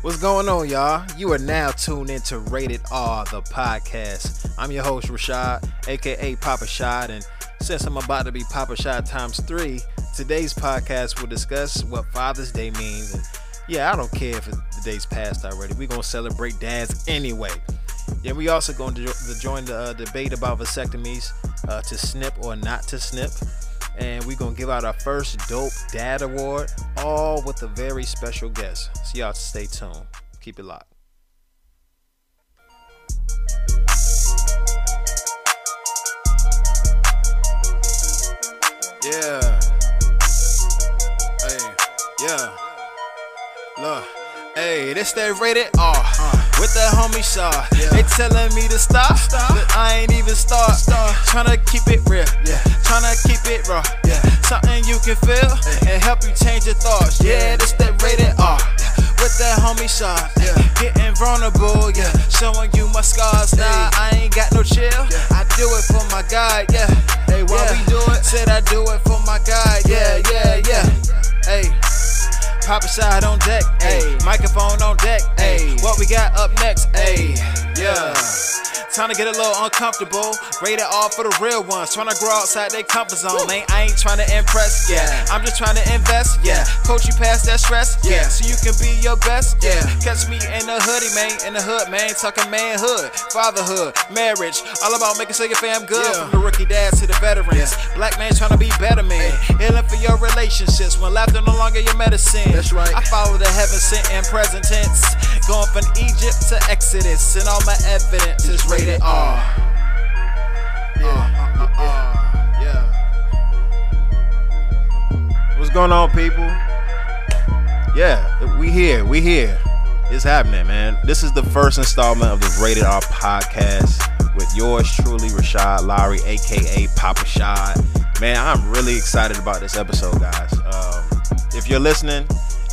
What's going on, y'all? You are now tuned into Rated R, the podcast. I'm your host, Rashad, aka Papa Shad, and since I'm about to be Papa Shad times three, today's podcast will discuss what Father's Day means. And yeah, I don't care if the day's passed already. We're gonna celebrate dads anyway. Yeah, we also going to join the uh, debate about vasectomies, uh, to snip or not to snip and we're gonna give out our first dope dad award all with a very special guest. So y'all stay tuned. Keep it locked. Yeah. Hey yeah. Look hey this that rated r. uh with the homie Shaw. Yeah. They telling me to stop, stop, but I ain't even start. start. Tryna keep it real, yeah. Tryna keep it raw, yeah. Something you can feel yeah. and help you change your thoughts. Yeah, this that rated R. With that homie Shaw, yeah. Getting vulnerable, yeah. Showing you my scars. Nah, I ain't got no chill. I do it for my God, yeah. Papa Shad on deck, ayy. Microphone on deck, ayy. What we got up next, ayy. Yeah. Time to get a little uncomfortable. Rated R for the real ones. Trying to grow outside their comfort zone. Man, I ain't trying to impress. Yeah. I'm just trying to invest. Yeah. Coach you past that stress. Yeah. So you can be your best. Yeah. Catch me in the hoodie, man. In the hood, man. Talking manhood, fatherhood, marriage. All about making sure your fam good. Yeah. From the rookie dads to the veterans. Yeah. Black man trying to be better, man. Healing for your relationships. When laughter no longer your medicine. That's right. I follow the heaven sent and present tense. Going from Egypt to Exodus. And all my evidence is rated R. Yeah. Uh, uh, yeah. What's going on, people? Yeah, we here. We here. It's happening, man. This is the first installment of the Rated R podcast with yours truly, Rashad Lowery, aka Papa Shad. Man, I'm really excited about this episode, guys. Um, if you're listening,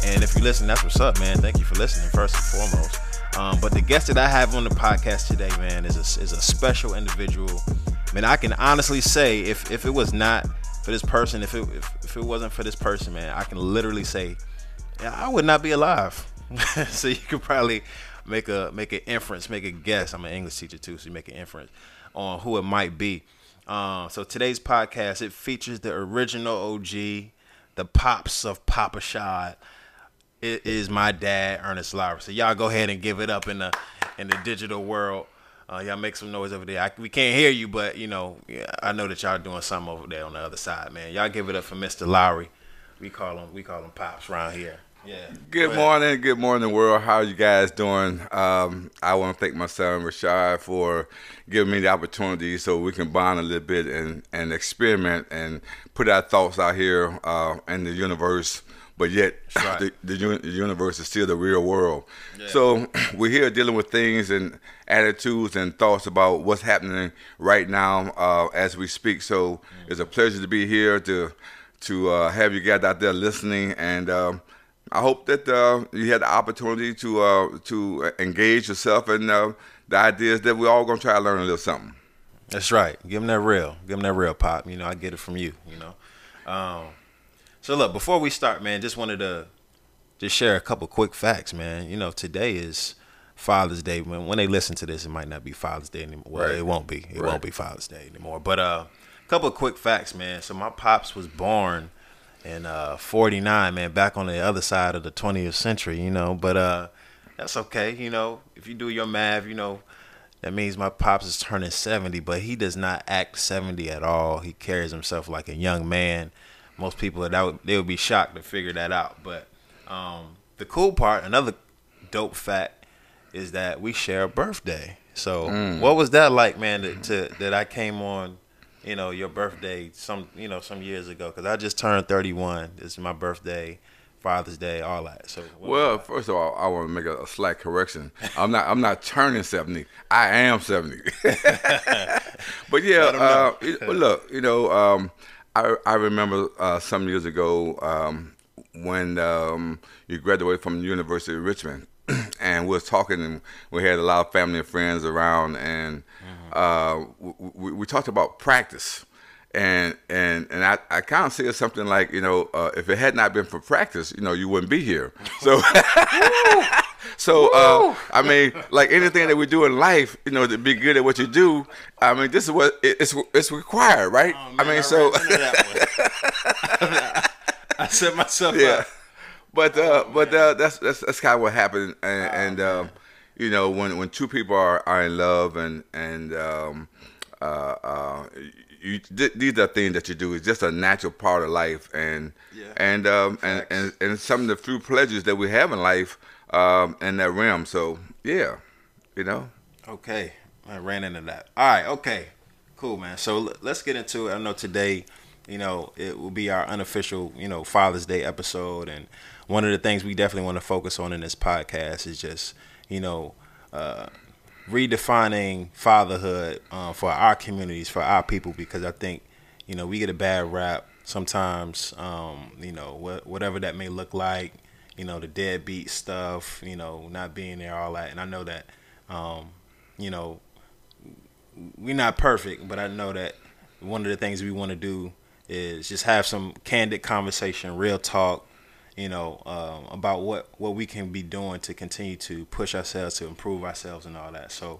and if you listen, that's what's up, man. Thank you for listening, first and foremost. Um, but the guest that I have on the podcast today, man, is a, is a special individual. Man, I can honestly say if, if it was not for this person, if it if, if it wasn't for this person, man, I can literally say, I would not be alive. so you could probably make a make an inference, make a guess. I'm an English teacher too, so you make an inference on who it might be. Um, so today's podcast it features the original OG, the pops of Papa Shad is my dad, Ernest Lowery. So y'all go ahead and give it up in the in the digital world. Uh, y'all make some noise over there. I, we can't hear you, but you know, yeah, I know that y'all doing something over there on the other side, man. Y'all give it up for Mr. Lowery. We call him we call him pops around here. Yeah. Good Go morning, good morning, world. How are you guys doing? Um, I want to thank my son Rashad for giving me the opportunity so we can bond a little bit and, and experiment and put our thoughts out here uh, in the universe but yet right. the, the, the, universe is still the real world. Yeah. So we're here dealing with things and attitudes and thoughts about what's happening right now uh, as we speak. So mm-hmm. it's a pleasure to be here to to uh, have you guys out there listening, and um, I hope that uh, you had the opportunity to uh, to engage yourself in uh, the ideas that we're all gonna try to learn a little something. That's right. Give them that real. Give them that real pop. You know, I get it from you. You know. Um, so look, before we start, man, just wanted to just share a couple quick facts, man. You know, today is Father's Day. When when they listen to this, it might not be Father's Day anymore. Well, right. it won't be. It right. won't be Father's Day anymore. But uh, a couple of quick facts, man. So my pops was born in uh 49, man, back on the other side of the 20th century, you know. But uh, that's okay, you know. If you do your math, you know, that means my pops is turning 70, but he does not act 70 at all. He carries himself like a young man most people that would, they would be shocked to figure that out. But um, the cool part, another dope fact, is that we share a birthday. So mm. what was that like, man? To, to, that I came on, you know, your birthday some you know some years ago because I just turned 31. This is my birthday. Father's Day, all that. So well, first of all, I want to make a, a, slight correction. I'm not I'm not turning 70. I am 70. but yeah, uh, look, you know, um, I, I remember uh, some years ago um, when um, you graduated from the University of Richmond, and we was talking, and we had a lot of family and friends around, and mm-hmm. uh, we, we, talked about practice. and and and I, I kind of say it's something like you know uh, if it had not been for practice you know you wouldn't be here so so uh, I mean like anything that we do in life you know to be good at what you do I mean this is what it's it's required right? Oh, I man, mean so I set myself yeah. up. but uh, but uh, that's that's that's kind of what happened and, and um, you know when when two people are, are in love and and um, uh, uh, you, th- these are things that you do. It's just a natural part of life, and Yeah. and, um, and and and some of the few pleasures that we have in life um, in that realm. So yeah, you know. Okay, I ran into that. All right, okay, cool, man. So let's get into it. I know today, you know, it will be our unofficial, you know, Father's Day episode, and one of the things we definitely want to focus on in this podcast is just, you know, uh, redefining fatherhood uh, for our communities, for our people, because I think, you know, we get a bad rap sometimes. Um, you know, wh- whatever that may look like. You know, the deadbeat stuff. You know, not being there, all that, and I know that. Um, you know, we're not perfect, but I know that one of the things we want to do is just have some candid conversation, real talk, you know, um, about what what we can be doing to continue to push ourselves to improve ourselves and all that. So,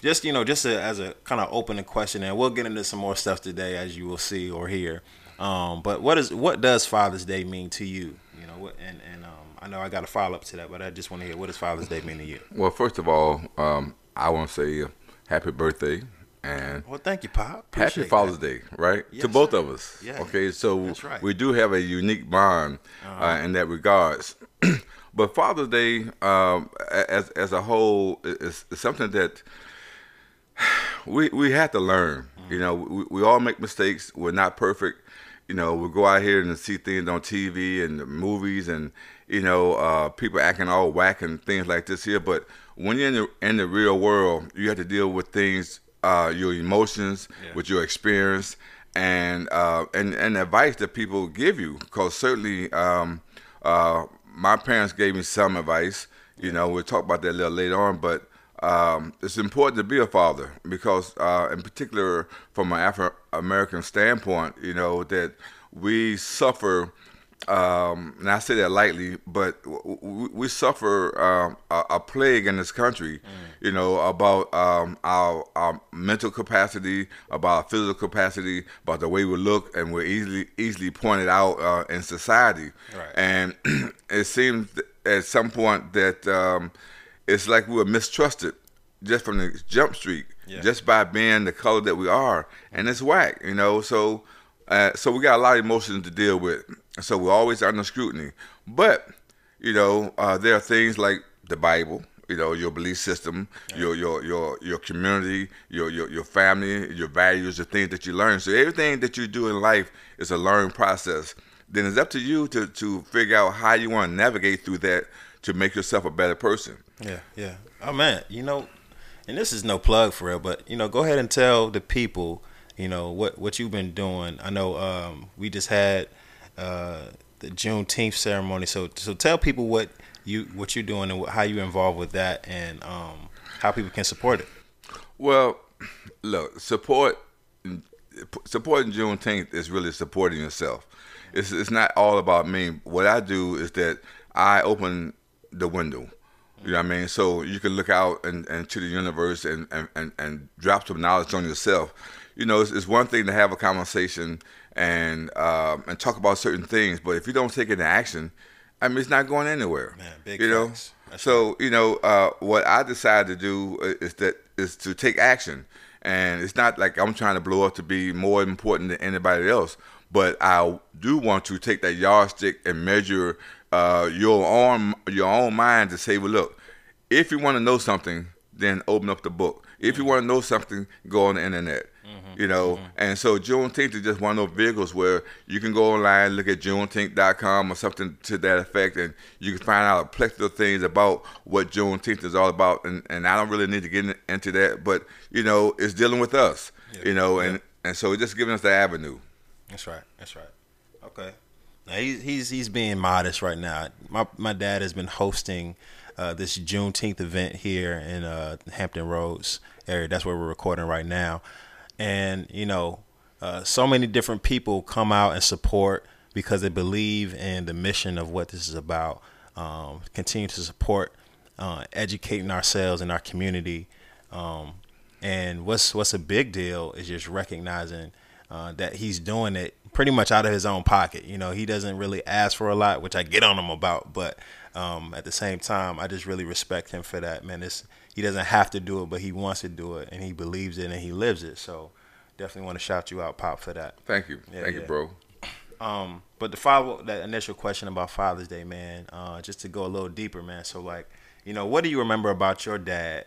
just you know, just a, as a kind of opening question, and we'll get into some more stuff today, as you will see or hear. Um, but what is what does Father's Day mean to you? You know, what and and um, I know I got a follow up to that, but I just want to hear what does Father's Day mean to you? Well, first of all, um, I want to say uh, happy birthday and Well, thank you, Pop. happy Appreciate Father's that. Day, right? Yes, to both sir. of us. Yeah. Okay, so right. we do have a unique bond uh, in that regards. but Father's Day, um, as as a whole, is, is something that we we have to learn. You know, we, we all make mistakes. We're not perfect. You know, we go out here and see things on TV and the movies, and you know, uh, people acting all whack and things like this here. But when you're in the in the real world, you have to deal with things, uh, your emotions, Yeah. with your experience, and uh, and and advice that people give you. Because certainly, um, uh, my parents gave me some advice. You know, we'll talk about that a little later on, but um, it's important to be a father because, uh, in particular, from an Afro American standpoint, you know that we suffer. Um, and I say that lightly, but w- w- we suffer um, a, a plague in this country. You know about um, our, our mental capacity, about our physical capacity, about the way we look, and we're easily easily pointed out uh, in society. Right. And it seems at some point that um, it's like we were mistrusted just from the jump street, Yeah. just by being the color that we are, and it's whack, you know. So, uh, so we got a lot of emotions to deal with. So we're always under scrutiny. But you know, uh, there are things like the Bible, you know, your belief system, your your your your community, your your your family, your values, the things that you learn. So everything that you do in life is a learning process. Then it's up to you to to figure out how you want to navigate through that to make yourself a better person. Yeah, yeah. Oh man, you know, and this is no plug for real, but you know, go ahead and tell the people, you know, what what you've been doing. I know um, we just had uh, the Juneteenth ceremony, so so tell people what you what you're doing and how you're involved with that, and um, how people can support it. Well, look, support supporting Juneteenth is really supporting yourself. It's it's not all about me. What I do is that I open the window. You know what I mean? So you can look out and, and to the universe and, and, and, and drop some knowledge on yourself. You know, it's, it's one thing to have a conversation and um, and talk about certain things, but if you don't take it into action, I mean, it's not going anywhere. Man, big you know. facts. That's So you know, uh, what I decided to do uh, is that is to take action, and it's not like I'm trying to blow up to be more important than anybody else. But I do want to take that yardstick and measure uh, your own your own mind to say, well, look, if you want to know something, then open up the book. If you mm-hmm. want to know something, go on the internet. Mm-hmm. You know, mm-hmm. and so Juneteenth is just one of those vehicles where you can go online, look at Juneteenth.com or something to that effect, and you can find out a plethora of things about what Juneteenth is all about. And, and I don't really need to get in- into that, but you know, it's dealing with us. You know, and and so it's just giving us the avenue. That's right. That's right. Okay. He's he's he's being modest right now. My my dad has been hosting uh, this Juneteenth event here in uh, Hampton Roads area. That's where we're recording right now. And you know, uh, so many different people come out and support because they believe in the mission of what this is about. Um, continue to support uh, educating ourselves and our community. Um, and what's what's a big deal is just recognizing uh, that he's doing it pretty much out of his own pocket. You know, he doesn't really ask for a lot, which I get on him about. But um, at the same time, I just really respect him for that. Man, it's, he doesn't have to do it, but he wants to do it, and he believes it, and he lives it. So definitely want to shout you out, Pop, for that. Thank you, yeah, thank yeah. you, bro. Um, but the follow that initial question about Father's Day, man, uh, just to go a little deeper, man. So like, you know, what do you remember about your dad,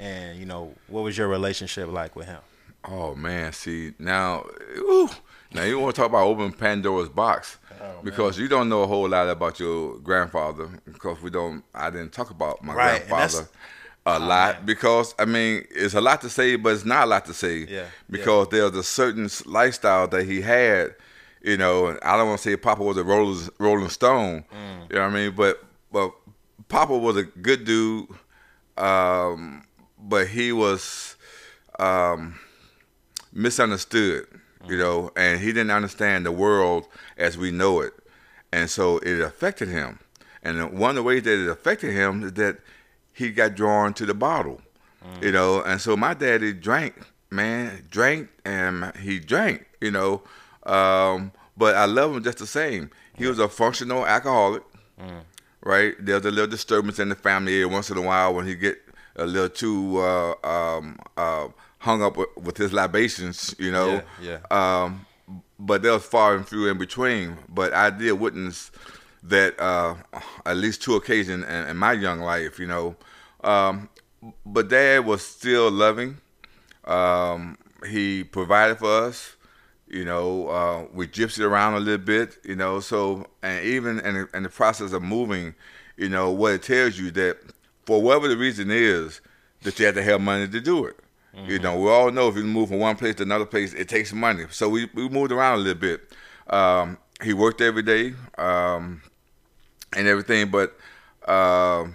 and you know, what was your relationship like with him? Oh man, see now, ooh, now you want to talk about opening Pandora's box oh, because you don't know a whole lot about your grandfather because we don't. I didn't talk about my right, grandfather a oh, lot man. because I mean it's a lot to say, but it's not a lot to say. Yeah. Because yeah. there's a certain lifestyle that he had. You know, I don't want to say Papa was a Rolling, Rolling Stone. Mm. You know what I mean? But but Papa was a good dude. Um, but he was um, misunderstood, you know, and he didn't understand the world as we know it. And so it affected him. And one of the ways that it affected him is that he got drawn to the bottle, mm. you know. And so my daddy drank, man, drank and he drank, you know. Um, but I love him just the same. He was a functional alcoholic, mm. right? There's a little disturbance in the family every once in a while when he get a little too uh, um, uh, hung up with, with, his libations, you know. Yeah. yeah. Um, but there was far and few in between. But I did witness that uh, at least two occasions in, in, my young life, you know. Um, but Dad was still loving. Um, he provided for us. You know, uh, we gypsied around a little bit. You know, so and even in the, in the process of moving, you know, what it tells you that for whatever the reason is, that you have to have money to do it. Mm-hmm. You know, we all know if you move from one place to another place, it takes money. So we, we moved around a little bit. Um, he worked every day um, and everything, but uh,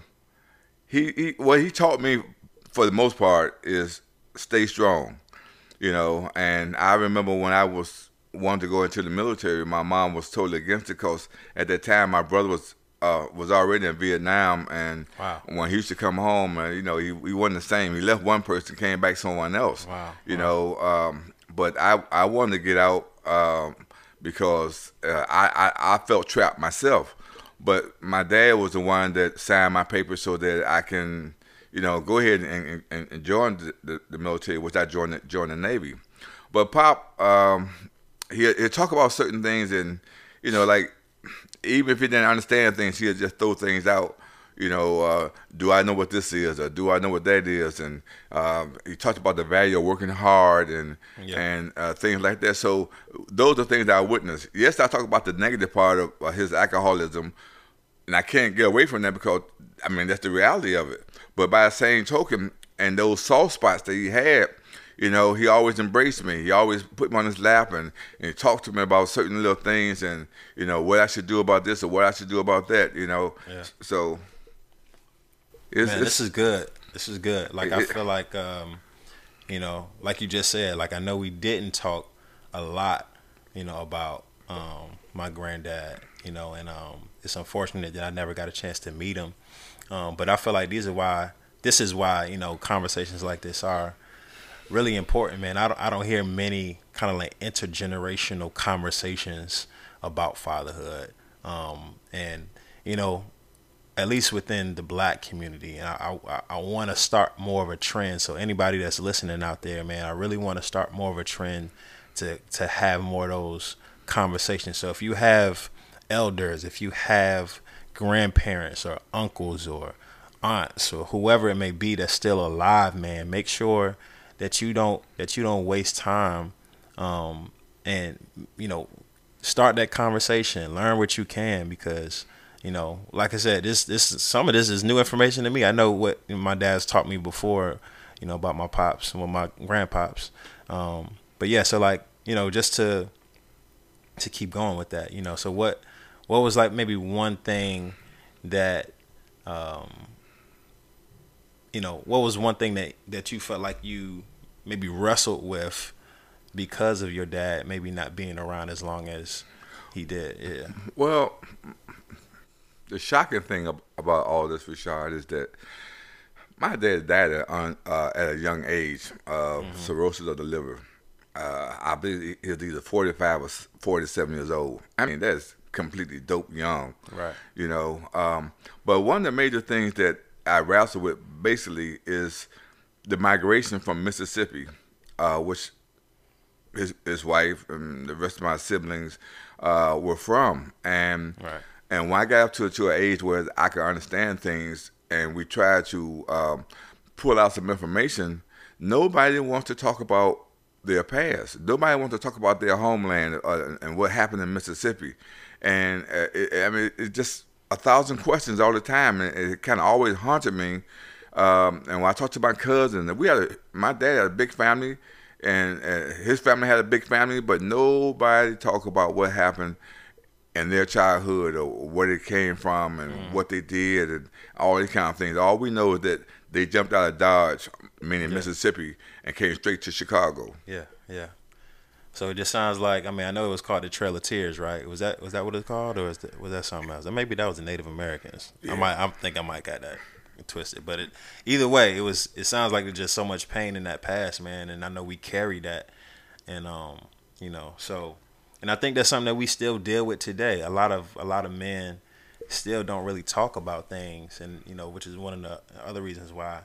he, he what he taught me for the most part is stay strong. You know, and I remember when I was wanting to go into the military, my mom was totally against it because at that time my brother was uh, was already in Vietnam, and wow. when he used to come home, and you know, he, he wasn't the same. He left one person, came back someone else. Wow. You wow. know, um, but I I wanted to get out um, because uh, I, I I felt trapped myself. But my dad was the one that signed my papers so that I can, you know, go ahead and, and, and join the, the, the, military, which I joined the, joined the Navy. But Pop, um, he he talk about certain things, and you know, like even if he didn't understand things, he'd just throw things out. You know, uh, do I know what this is, or do I know what that is? And um, he talked about the value of working hard and yeah. and uh, things like that. So those are things that I witnessed. Yes, I talk about the negative part of uh, his alcoholism, and I can't get away from that because I mean that's the reality of it. But by the same token, and those soft spots that he had, you know, he always embraced me. He always put me on his lap and, and talked to me about certain little things and, you know, what I should do about this or what I should do about that, you know. Yeah. So it's, Man, it's, this is good. This is good. Like it, I feel like um, you know, like you just said, like I know we didn't talk a lot, you know, about um, my granddad, you know, and um, it's unfortunate that I never got a chance to meet him. Um, but I feel like these are why this is why, you know, conversations like this are really important, man. I don't, I don't hear many kind of like intergenerational conversations about fatherhood. Um, and, you know, at least within the black community. And I, I, I want to start more of a trend. So anybody that's listening out there, man, I really want to start more of a trend to, to have more of those conversations. So if you have elders, if you have grandparents or uncles or aunts or whoever it may be that's still alive, man, make sure – that you don't that you don't waste time um, and you know start that conversation. Learn what you can because you know like i said this this some of this is new information to me. I know what my dad's taught me before you know about my pops and my grandpops. Um, but yeah so like you know just to to keep going with that you know. So what what was like maybe one thing that um, you know, what was one thing that that you felt like you maybe wrestled with because of your dad maybe not being around as long as he did. Yeah. Well, the shocking thing about all this, Rashad, is that my dad died at, uh, at a young age of mm-hmm. cirrhosis of the liver. Uh, I believe he was either 45 or 47 years old. I mean, that's completely dope young. Right. You know, um, but one of the major things that I wrestle with basically is the migration from Mississippi, uh, which his his wife and the rest of my siblings uh, were from, and right. and when I got up to to an age where I could understand things, and we tried to um, pull out some information, nobody wants to talk about their past. Nobody wants to talk about their homeland uh, and what happened in Mississippi, and uh, it, I mean it just a thousand questions all the time, and it kind of always haunted me. Um, and when I talked to my cousin, we had a, my dad had a big family and uh, his family had a big family, but nobody talked about what happened in their childhood or where they came from and mm. what they did and all these kind of things. All we know is that they jumped out of Dodge, meaning yeah. Mississippi, and came straight to Chicago. Yeah, yeah. So it just sounds like I mean I know it was called the Trail of Tears, right? Was that was that what it's called, or was that, was that something else? Or maybe that was the Native Americans. Yeah. I might I think I might got that twisted. But it, either way, it was. It sounds like there's just so much pain in that past, man. And I know we carry that, and um, you know, so, and I think that's something that we still deal with today. A lot of a lot of men still don't really talk about things, and you know, which is one of the other reasons why,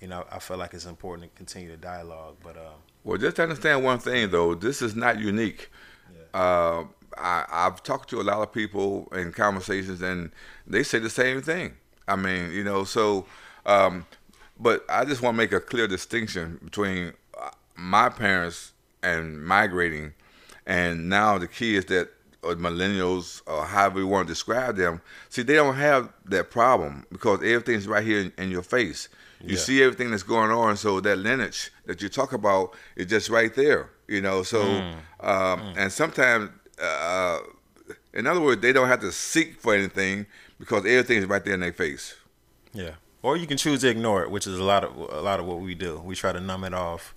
you know, I feel like it's important to continue the dialogue. But uh, well, just understand one thing though. This is not unique. Yeah. Uh, I, I've talked to a lot of people in conversations, and they say the same thing. I mean, you know, so, um, but I just want to make a clear distinction between uh, my parents and migrating, and now the kids that or millennials or however you want to describe them. See, they don't have that problem because everything's right here in, in your face. You yeah. see everything that's going on, so that lineage that you talk about is just right there. You know, so mm. Um, mm. and sometimes, uh, in other words, they don't have to seek for anything because everything's right there in their face. Yeah. Or you can choose to ignore it, which is a lot of a lot of what we do. We try to numb it off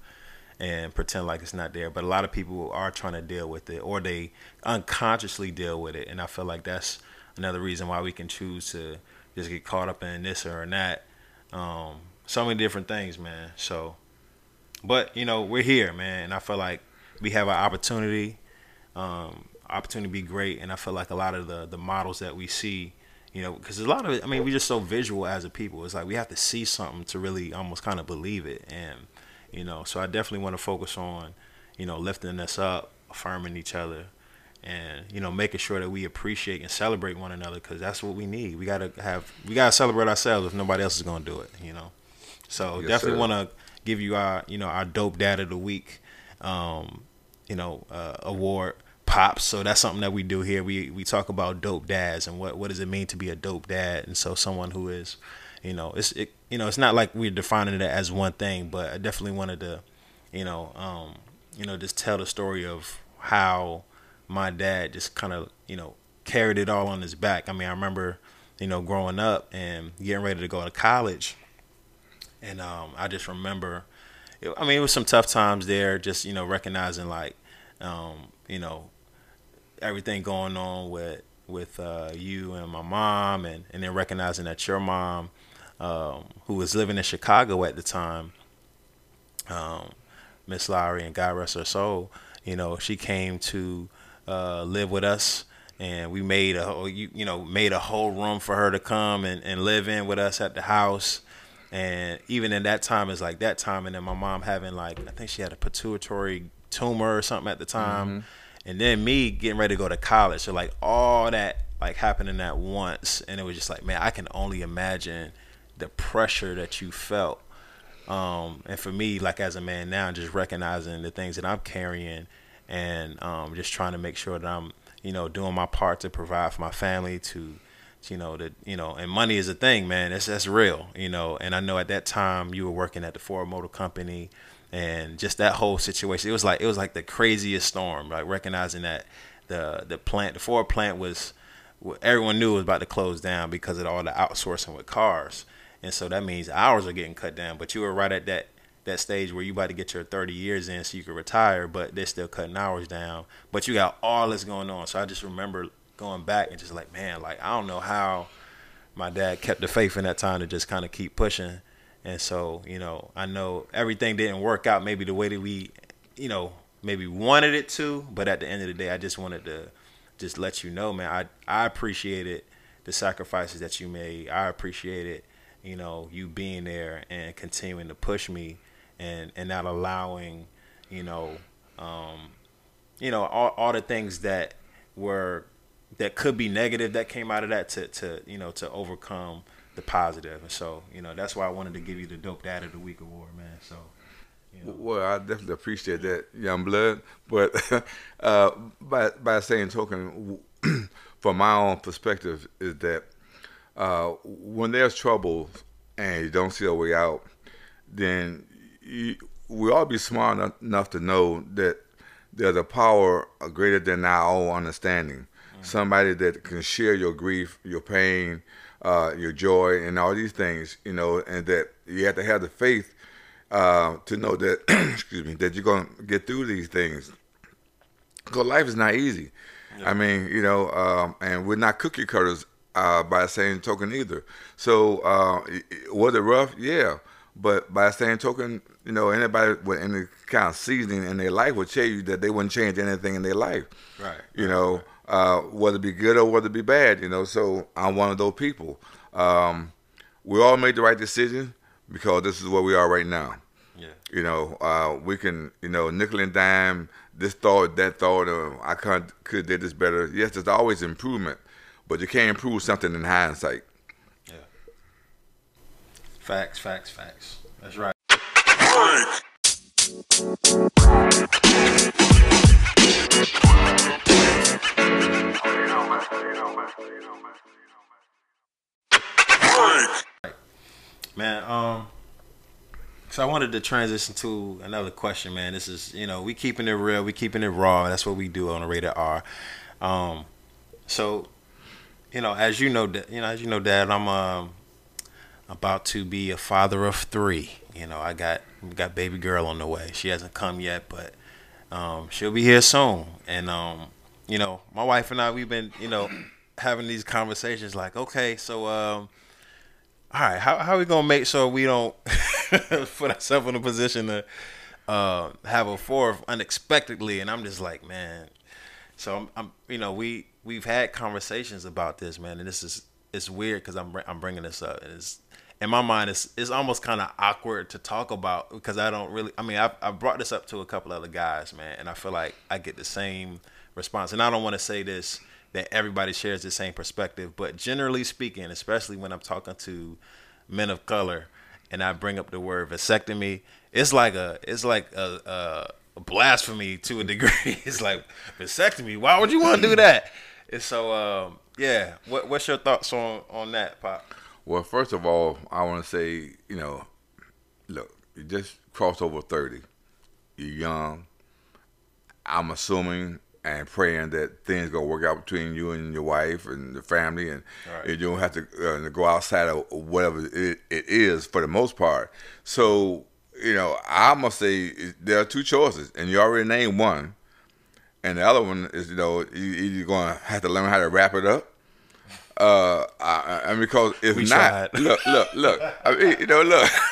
and pretend like it's not there. But a lot of people are trying to deal with it, or they unconsciously deal with it. And I feel like that's another reason why we can choose to just get caught up in this or that. Um, so many different things, man. So, but you know, we're here, man, and I feel like we have an opportunity, um, opportunity to be great. And I feel like a lot of the the models that we see you know because a lot of it i mean we're just so visual as a people it's like we have to see something to really almost kind of believe it and you know so i definitely want to focus on you know lifting us up affirming each other and you know making sure that we appreciate and celebrate one another because that's what we need we gotta have we gotta celebrate ourselves if nobody else is gonna do it you know so yes, definitely want to give you our you know our dope dad of the week um, you know uh, award pops. So that's something that we do here. We we talk about dope dads and what what does it mean to be a dope dad. And so someone who is, you know, it's it, you know, it's not like we're defining it as one thing, but I definitely wanted to, you know, um, you know, just tell the story of how my dad just kind of, you know, carried it all on his back. I mean, I remember, you know, growing up and getting ready to go to college, and um, I just remember, I mean, it was some tough times there. Just you know, recognizing like, um, you know, everything going on with with uh, you and my mom, and and then recognizing that your mom, um, who was living in Chicago at the time, um, Miss Lowery, and God rest her soul, you know, she came to uh, live with us. And we made a whole, you, you know made a whole room for her to come and, and live in with us at the house, and even in that time is like that time, and then my mom having like I think she had a pituitary tumor or something at the time, mm-hmm and then me getting ready to go to college. So like all that like happening at once, and it was just like, man, I can only imagine the pressure that you felt. Um, and for me, like as a man now, just recognizing the things that I'm carrying, and um, just trying to make sure that I'm, you know, doing my part to provide for my family, to, you know, that you know, and money is a thing, man. That's that's real, you know. And I know at that time you were working at the Ford Motor Company and just that whole situation. It was like it was like the craziest storm. Like recognizing that the the plant, the Ford plant was everyone knew it was about to close down because of all the outsourcing with cars, and so that means hours are getting cut down. But you were right at that that stage where you about to get your 30 years in so you can retire, but they're still cutting hours down. But you got all this going on. So I just remember going back and just like, man, like I don't know how my dad kept the faith in that time to just kind of keep pushing. And so, you know, I know everything didn't work out maybe the way that we, you know, maybe wanted it to, but at the end of the day, I just wanted to just let you know, man, I I appreciated the sacrifices that you made. I appreciated, you know, you being there and continuing to push me and and not allowing, you know, um, you know, all all the things that were that could be negative that came out of that to to you know to overcome the positive. And so, you know, that's why I wanted to give you the Dope Dad of the Week award, man. So you know. Well, I definitely appreciate that, young blood. But uh, by by saying token, from my own perspective, is that uh, when there's trouble and you don't see a way out, then you, we all be smart enough to know that there's a power greater than our own understanding. Mm-hmm. Somebody that can share your grief, your pain, uh, your joy, and all these things, you know, and that you have to have the faith uh, to know that excuse me that you're gonna get through these things. Because life is not easy. Yeah. I mean, you know, um, and we're not cookie cutters uh, by the same token either. So uh, was it rough? Yeah, but by the same token, you know, anybody with any kind of seasoning in their life would tell you that they wouldn't change anything in their life. Right. You know, right. Uh, whether it be good or whether it be bad. You know, so I'm one of those people. Um, we all made the right decision because this is where we are right now. Yeah. You know, uh, we can, you know, nickel and dime, this thought, that thought, or I could could did this better. Yes, there's always improvement, but you can't improve something in hindsight. Yeah. Facts, facts, facts. That's right. Man, um, so I wanted to transition to another question, man. This is, you know, we keeping it real, we keeping it raw. That's what we do on the Rated R. Um, so, you know, as you know, you know, as you know, Dad, I'm um, about to be a father of three. You know, I got got baby girl on the way. She hasn't come yet, but um, she'll be here soon. And um, you know, my wife and I, we've been, you know, having these conversations. Like, okay, so um, all right, how how are we gonna make sure we don't put ourselves in a position to uh, have a fourth unexpectedly? And I'm just like, man. So I'm, I'm, you know, we we've had conversations about this, man, and this is it's weird because I'm I'm bringing this up, and it's in my mind it's it's almost kind of awkward to talk about because I don't really. I mean, I I brought this up to a couple other guys, man, and I feel like I get the same response, and I don't want to say this that everybody shares the same perspective. But generally speaking, especially when I'm talking to men of color and I bring up the word vasectomy, it's like a it's like a, a blasphemy to a degree. it's like vasectomy. Why would you want to do that? And so, um, yeah. What, what's your thoughts on on that, Pop? Well, first of all, I want to say, you know, look, you just crossed over thirty. You're young. I'm assuming and praying that things gonna work out between you and your wife and the family, and right. you don't have to uh, go outside of whatever it, it is for the most part. So you know, I must say there are two choices, and you already named one, and the other one is you know you, you're gonna have to learn how to wrap it up uh, I, I mean, because if we not, tried. look, look, look. I mean, you know, look.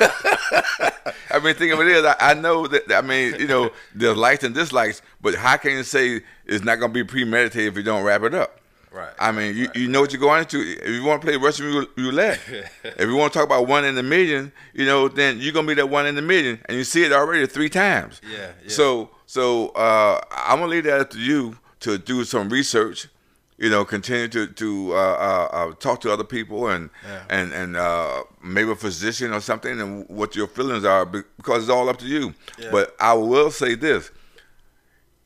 I mean, think of it is. I, I, know that. I mean, you know, there's likes and dislikes, but how can you say it's not going to be premeditated if you don't wrap it up? Right. I mean, you, right. you know what you're going into. If you want to play Russian roulette, if you want to talk about one in a million, you know, then you're gonna be that one in a million, and you see it already three times. Yeah. yeah. So, so uh, I'm gonna leave that up to you to do some research you know, continue to to uh, uh, uh, talk to other people and yeah. and and uh, maybe a physician or something, and what your feelings are, because it's all up to you. Yeah. But I will say this,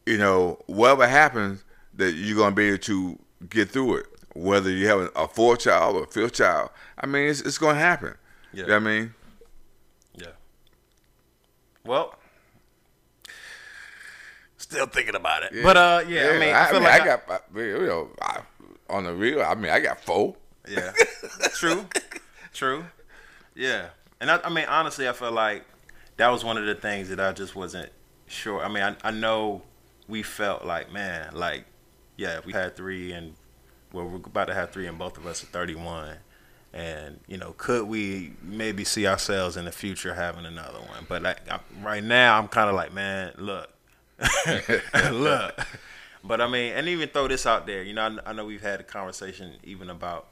you know, whatever happens, that you're gonna be able to get through it. Whether you have a fourth child or a fifth child, I mean, it's it's gonna happen. Yeah. You know I mean. Yeah. Well, Still thinking about it. Yeah. But uh, yeah, yeah, I mean, I, I, mean, like I got uh, you know I, on the real. I mean, I got four. Yeah, true, true. Yeah, and I, I mean, honestly, I feel like that was one of the things that I just wasn't sure. I mean, I, I know we felt like, man, like, yeah, we had three, and well, we're about to have three, and both of us are 31. And you know, could we maybe see ourselves in the future having another one? But like, I, right now, I'm kind of like, man, look, look. But I mean, and even throw this out there. You know, I, I know we've had a conversation even about.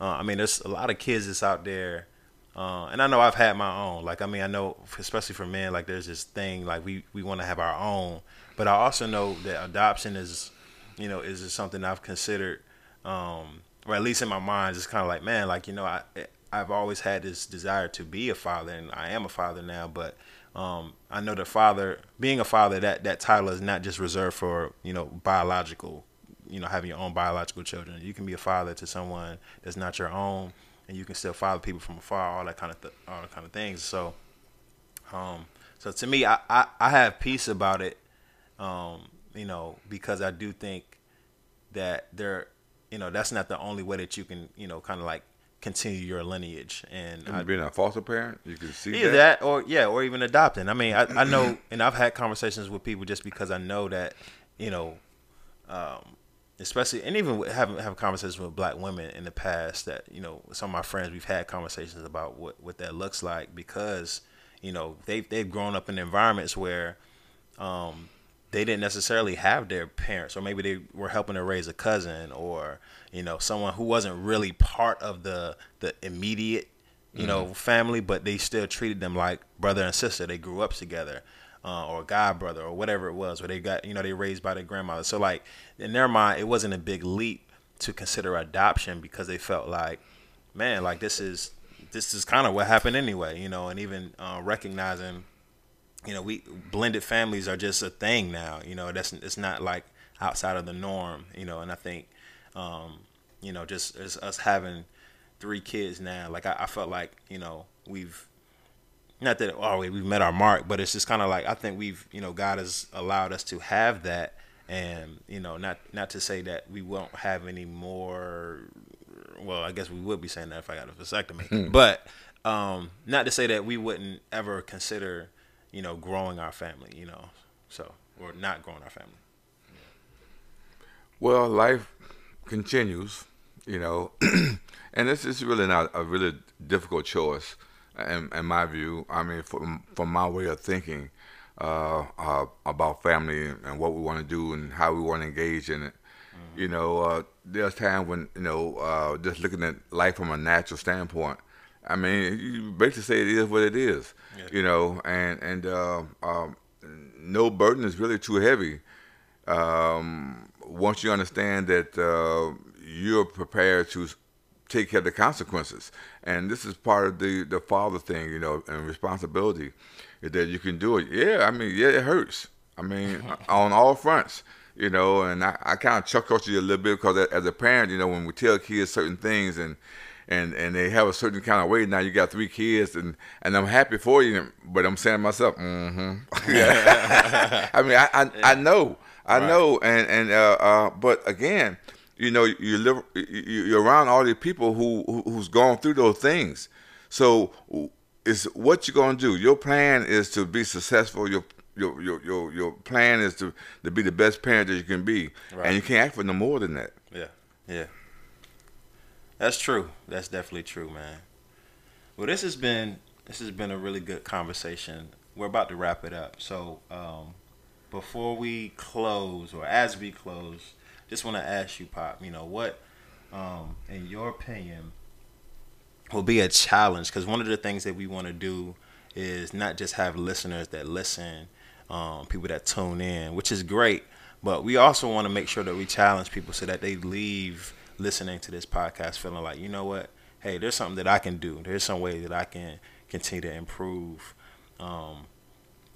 Uh, I mean, there's a lot of kids that's out there uh, and I know I've had my own. Like I mean, I know especially for men, like there's this thing like we we want to have our own. But I also know that adoption is, you know, is something I've considered, um, or at least in my mind, it's kind of like man, like you know, I I've always had this desire to be a father, and I am a father now. But um, I know the father, being a father, that that title is not just reserved for you know biological, you know, having your own biological children. You can be a father to someone that's not your own and you can still father people from afar, all that kind of th- all that kind of things. So, um, so to me, I, I, I have peace about it, um, you know, because I do think that there, you know, that's not the only way that you can, you know, kind of like continue your lineage and, and being a foster parent you can see either that. that. or yeah or even adopting i mean I, I know and i've had conversations with people just because i know that you know um, especially and even having having conversations with black women in the past that you know some of my friends we've had conversations about what what that looks like because you know they've they've grown up in environments where um, they didn't necessarily have their parents or maybe they were helping to raise a cousin or you know someone who wasn't really part of the the immediate you mm-hmm. know family but they still treated them like brother and sister they grew up together uh, or god brother or whatever it was, where they got you know they raised by their grandmother. So like in their mind, it wasn't a big leap to consider adoption because they felt like, man, like this is this is kind of what happened anyway, you know, and even uh, recognizing, you know, we blended families are just a thing now, you know, that's it's not like outside of the norm, you know, and I think, um, you know, just us having three kids now, like I, I felt like, you know, we've not that oh we've met our mark, but it's just kind of like I think we've you know God has allowed us to have that, and you know not not to say that we won't have any more. Well, I guess we would be saying that if I got a vasectomy, hmm. but um, not to say that we wouldn't ever consider you know growing our family, you know, so or not growing our family. Well, life continues, you know, and this is really not a really difficult choice in, in my view. I mean, from from my way of thinking uh, uh, about family and what we want to do and how we want to engage in it. Mm-hmm. You know, uh, there's times when you know uh, just looking at life from a natural standpoint. I mean, you basically say it is what it is. Yeah. You know, and and uh, um, no burden is really too heavy. Um, once you understand that uh, you're prepared to take care of the consequences. And this is part of the the father thing, you know, and responsibility is that you can do it. Yeah, I mean, yeah, it hurts. I mean, on all fronts, you know. And I, I kind of chuckle at you a little bit because as a parent, you know, when we tell kids certain things and and and they have a certain kind of way. Now you got three kids, and and I'm happy for you, but I'm saying to myself, mm-hmm. I mean, I I, I know, I right. know, and and uh, uh, but again, you know you live you're around all these people who who's gone through those things. So it's what you're going to do. Your plan is to be successful. Your your your your, your plan is to, to be the best parent that you can be. Right. and you can't ask for no more than that. Yeah. Yeah that's true that's definitely true man well this has been this has been a really good conversation we're about to wrap it up so um, before we close or as we close just want to ask you, Pop. You know what, um, in your opinion, will be a challenge? Because one of the things that we want to do is not just have listeners that listen, um, people that tune in, which is great, but we also want to make sure that we challenge people so that they leave listening to this podcast feeling like, you know what, hey, there's something that I can do. There's some way that I can continue to improve. Um,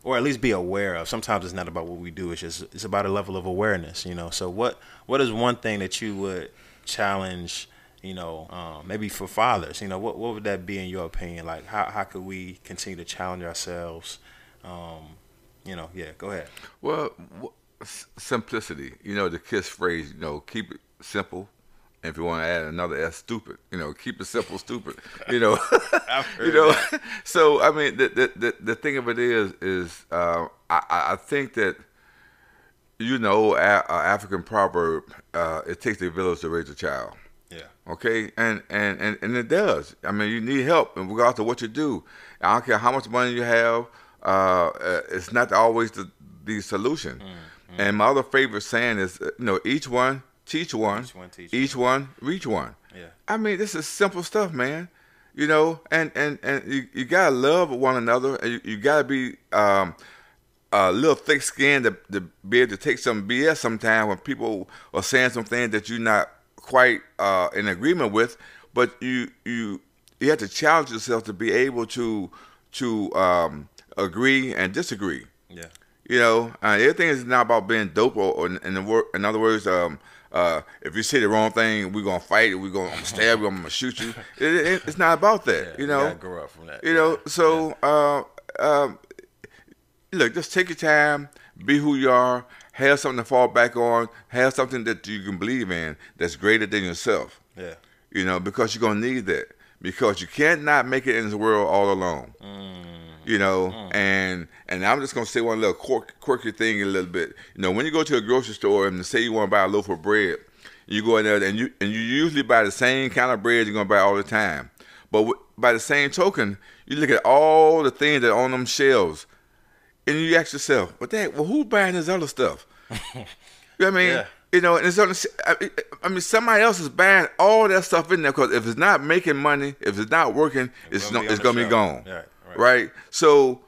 or at least be aware of. Sometimes it's not about what we do; it's just it's about a level of awareness, you know. So what what is one thing that you would challenge, you know, um, maybe for fathers, you know, what what would that be in your opinion? Like how how could we continue to challenge ourselves? Um, you know, yeah, go ahead. Well, simplicity. You know, the kiss phrase. You know, keep it simple if you want to add another S, stupid. You know, keep it simple, stupid. You know, you know. That. So I mean, the, the the the thing of it is, is uh, I I think that you know, a, African proverb, uh, it takes a village to raise a child. Yeah. Okay, and, and and and it does. I mean, you need help, and regardless of what you do, I don't care how much money you have. Uh, uh it's not always the the solution. Mm-hmm. And my other favorite saying is, uh, you know, each one teach one, each one, teach each one. one reach one. Yeah. I mean, this is simple stuff, man. You know, and and and you, you gotta love one another. And you, you gotta be um, a little thick skinned to, to be able to take some BS sometimes when people are saying some things that you're not quite uh, in agreement with. But you you you have to challenge yourself to be able to to um, agree and disagree. Yeah. You know, uh, everything is not about being dope or, or in, the wor- in other words, um, uh, if you say the wrong thing, we're gonna fight. We're gonna stab you. I'm gonna shoot you. It, it, it's not about that. Yeah, you know. grow up from that. You know. So, yeah. uh, um, look, just take your time. Be who you are. Have something to fall back on. Have something that you can believe in that's greater than yourself. Yeah. You know, because you're gonna need that. Because you can't not make it in this world all alone. Mm you know, mm. and and I'm just gonna say one little quirk, quirky thing a little bit. You know, when you go to a grocery store and say you want to buy a loaf of bread, you go in there and you and you usually buy the same kind of bread you're gonna buy all the time. But w- by the same token, you look at all the things that are on them shelves, and you ask yourself, "What the heck? Well, who's buying this other stuff?" you know what I mean? Yeah. You know, and it's on. The, I mean, somebody else is buying all that stuff in there because if it's not making money, if it's not working, it's, it's gonna, no, it's gonna be gone. Yeah right? So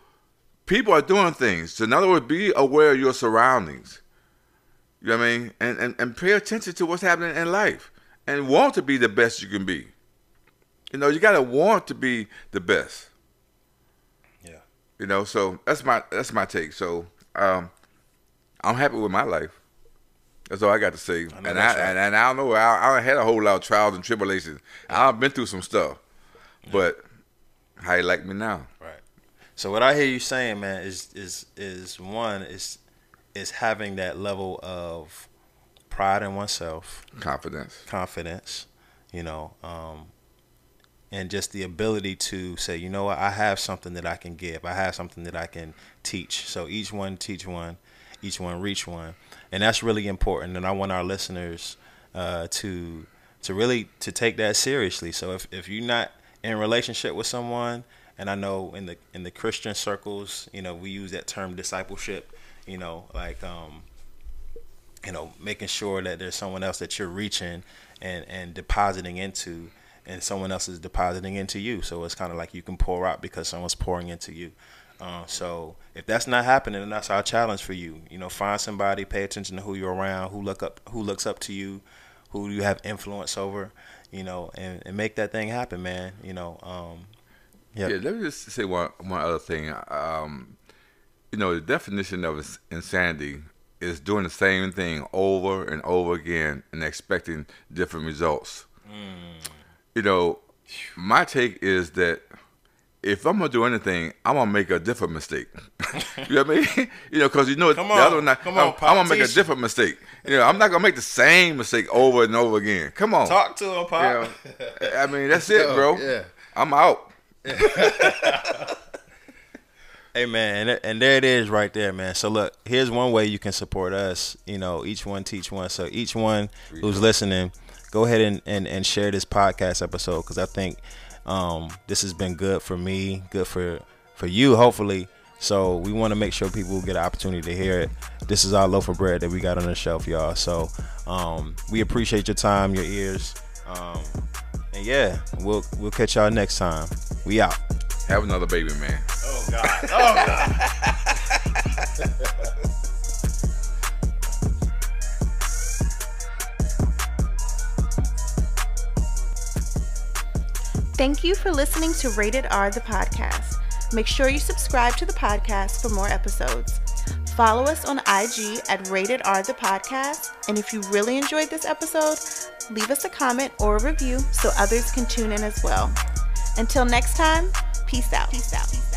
people are doing things. So in other words, be aware of your surroundings. You know what I mean? And, and and pay attention to what's happening in life. And want to be the best you can be. You know, you gotta want to be the best. Yeah. You know, so that's my that's my take. So um, I'm happy with my life. That's all I got to say. I and I right. and, and, I don't know. I, I had a whole lot of trials and tribulations. I've been through some stuff, yeah. but how you like me now? So what I hear you saying, man, is is is one is is having that level of pride in oneself, confidence, confidence, you know, um, and just the ability to say, you know what, I have something that I can give. I have something that I can teach. So each one teach one, each one reach one, and that's really important. And I want our listeners uh, to to really to take that seriously. So if if you're not in relationship with someone and I know in the in the Christian circles, you know, we use that term discipleship. You know, like um, you know, making sure that there's someone else that you're reaching and and depositing into, and someone else is depositing into you. So it's kind of like you can pour out because someone's pouring into you. Uh, so if that's not happening, then that's our challenge for you. You know, find somebody, pay attention to who you're around, who look up, who looks up to you, who you have influence over. You know, and, and make that thing happen, man. You know, um, Yep. Yeah, let me just say one one other thing. Um, you know, the definition of insanity is doing the same thing over and over again and expecting different results. Mm. You know, my take is that if I'm gonna do anything, I'm gonna make a different mistake. you know what I mean? you know, because you know come the other one, come on, I'm, I'm, gonna make a different mistake. You know, I'm not gonna make the same mistake over and over again. Come on, talk to him, pop. You know, I mean, that's it, bro. yeah, I'm out. hey man, and, and there it is right there, man. So look, here's one way you can support us. You know, each one teach one. So each one who's listening, go ahead and, and, and share this podcast episode because I think um, this has been good for me, good for for you, hopefully. So we want to make sure people get an opportunity to hear it. This is our loaf of bread that we got on the shelf, y'all. So um, we appreciate your time, your ears. Um, and yeah, we'll we'll catch y'all next time. We out. Have another baby, man. Oh God. Oh God. Thank you for listening to Rated R the podcast. Make sure you subscribe to the podcast for more episodes. Follow us on IG at Rated R the podcast. And if you really enjoyed this episode, leave us a comment or a review so others can tune in as well. Until next time, peace out. Peace out. Peace out.